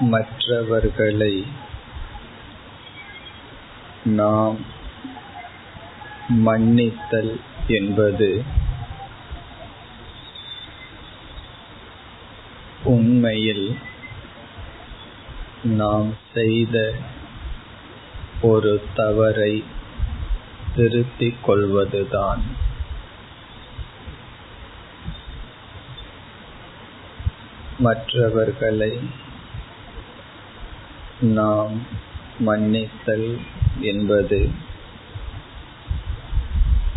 மற்றவர்களை நாம் மன்னித்தல் என்பது உண்மையில் நாம் செய்த ஒரு தவறை திருத்திக் கொள்வதுதான். மற்றவர்களை நாம் மன்னித்தல் என்பது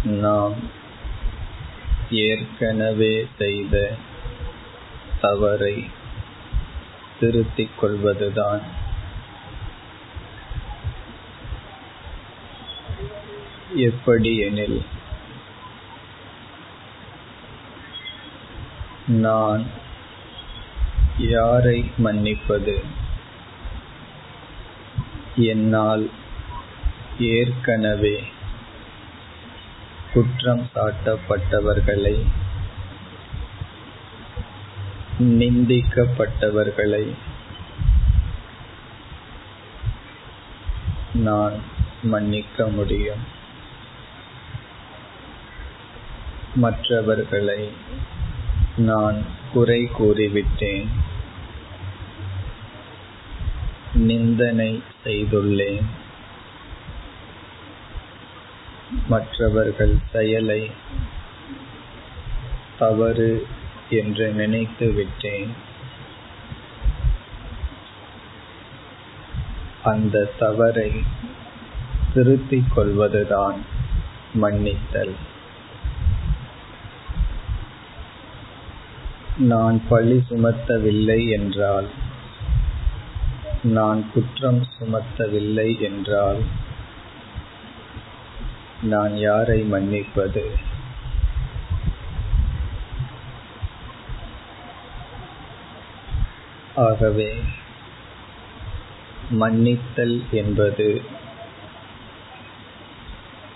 நாம் ஏற்கனவே செய்த தவறை திருத்திக் கொள்வதுதான். எப்படியெனில் நான் யாரை மன்னிப்பது? என்னால் ஏற்கனவே குற்றம் சாட்டப்பட்டவர்களை நிந்திக்கப்பட்டவர்களை நான் மன்னிக்க முடியும். மற்றவர்களை நான் குறை கூறிவிட்டேன். நிந்தனை செய்துள்ளேன். மற்றவர்கள் செயலை தவறு என்று நினைத்து விட்டேன். அந்த தவறை திருத்திக் கொள்வதுதான் மன்னித்தல். நான் பழி சுமத்தவில்லை என்றால் நான் குற்றம் சுமத்தவில்லை என்றால் நான் யாரை மன்னிப்பது? ஆகவே மன்னித்தல் என்பது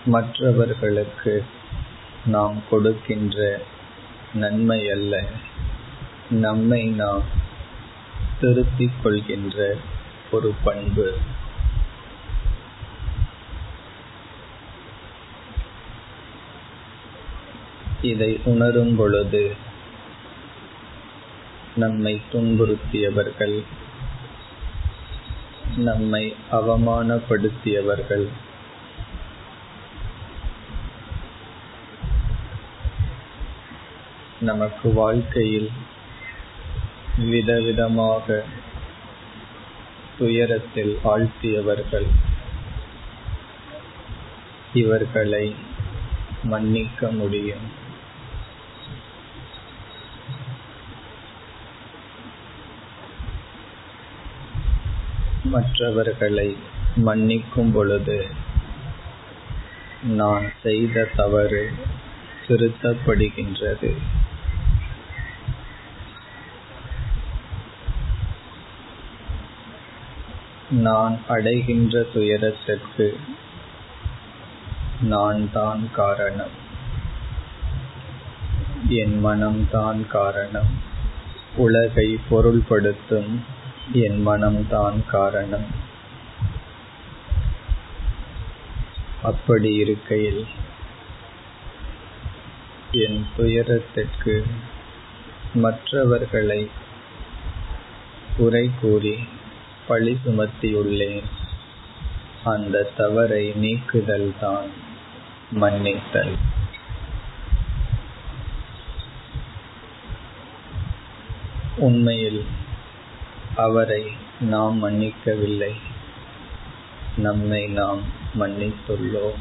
மற்றவர்களுக்கு நாம் கொடுக்கின்ற நன்மை அல்ல நம்மை நாம் திருத்திக் கொள்கின்ற ஒரு பண்பு இதை உணரும் பொழுது நம்மை துன்புறுத்தியவர்கள் நம்மை அவமானப்படுத்தியவர்கள் நமக்கு வாழ்க்கையில் விதவிதமாக துயரத்தில் ஆழ்த்தியவர்கள். இவர்களை மன்னிக்க முடியும். மற்றவர்களை மன்னிக்கும் பொழுது நான் செய்த தவறு திருத்தப்படுகின்றது. நான் அடைகின்ற துயரத்திற்கு நான் தான் காரணம். என் மனம்தான் காரணம். உலகை பொருள்படுத்தும் என் மனம்தான் காரணம். அப்படி இருக்கையில் என் துயரத்திற்கு மற்றவர்களை குறை கூறி பழி சுமத்தியுள்ளேன் அந்த தவறை நீக்குதல் தான் மன்னித்தல். உண்மையில் அவரை நாம் மன்னிக்கவில்லை. நம்மை நாம் மன்னித்துள்ளோம்.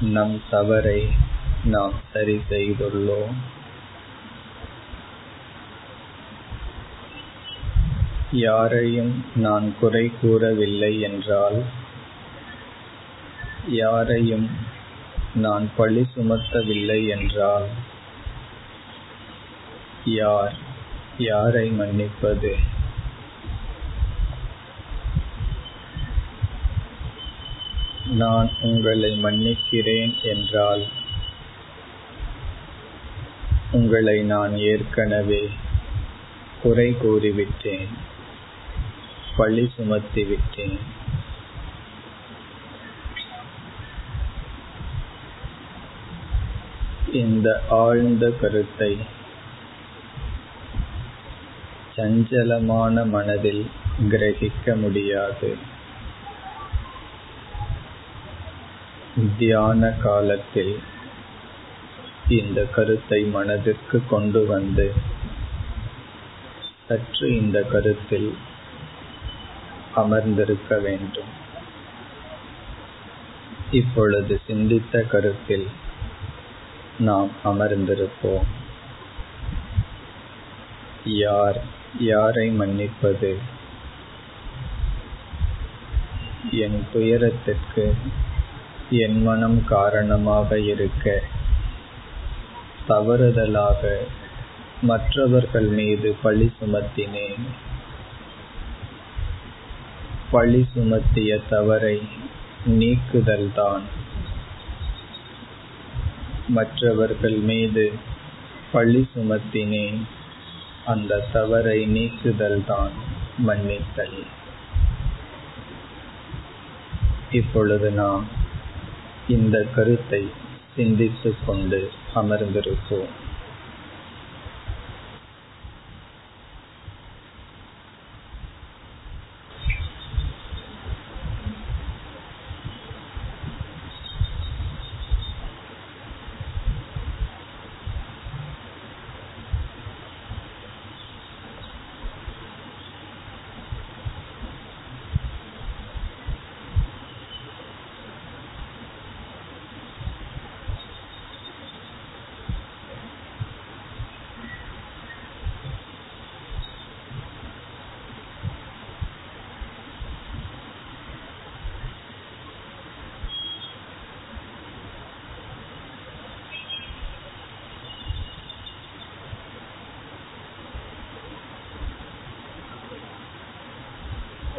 நம் தவறை நாம் சரி செய்துள்ளோம். யாரையும் நான் குறை கூறவில்லை என்றால் யாரையும் நான் பழி சுமத்தவில்லை என்றால் யார் யாரை மன்னிப்பது? நான் உங்களை மன்னிக்கிறேன் என்றால் உங்களை நான் ஏற்கனவே குறை கூறிவிட்டேன். பழி சுமத்தி விட்டேன். இந்த ஆழ்ந்த கருத்தை சஞ்சலமான மனதில் கிரகிக்க முடியாது. தியான காலத்தில் இந்த கருத்தை மனதிற்கு கொண்டு வந்து சற்று இந்த கருத்தில் அமர்ந்திருக்க வேண்டும். இப்பொழுது சிந்தித்த கருத்தில் நாம் அமர்ந்திருப்போம். யார் யாரை மன்னிப்பது? என் துயரத்திற்கு என் மனம் காரணமாக இருக்க தவறுதலாக மற்றவர்கள் மீது பழி சுமத்தினேன். பழி சுமத்திய தவறை நீக்குதல்தான். மற்றவர்கள் மீது பழி சுமத்தினேன் அந்த தவறை நீக்குதல்தான் மன்னித்தல். இப்பொழுது நாம் இந்த கருத்தை சிந்தித்துக் கொண்டு அமர்ந்திருப்போம்.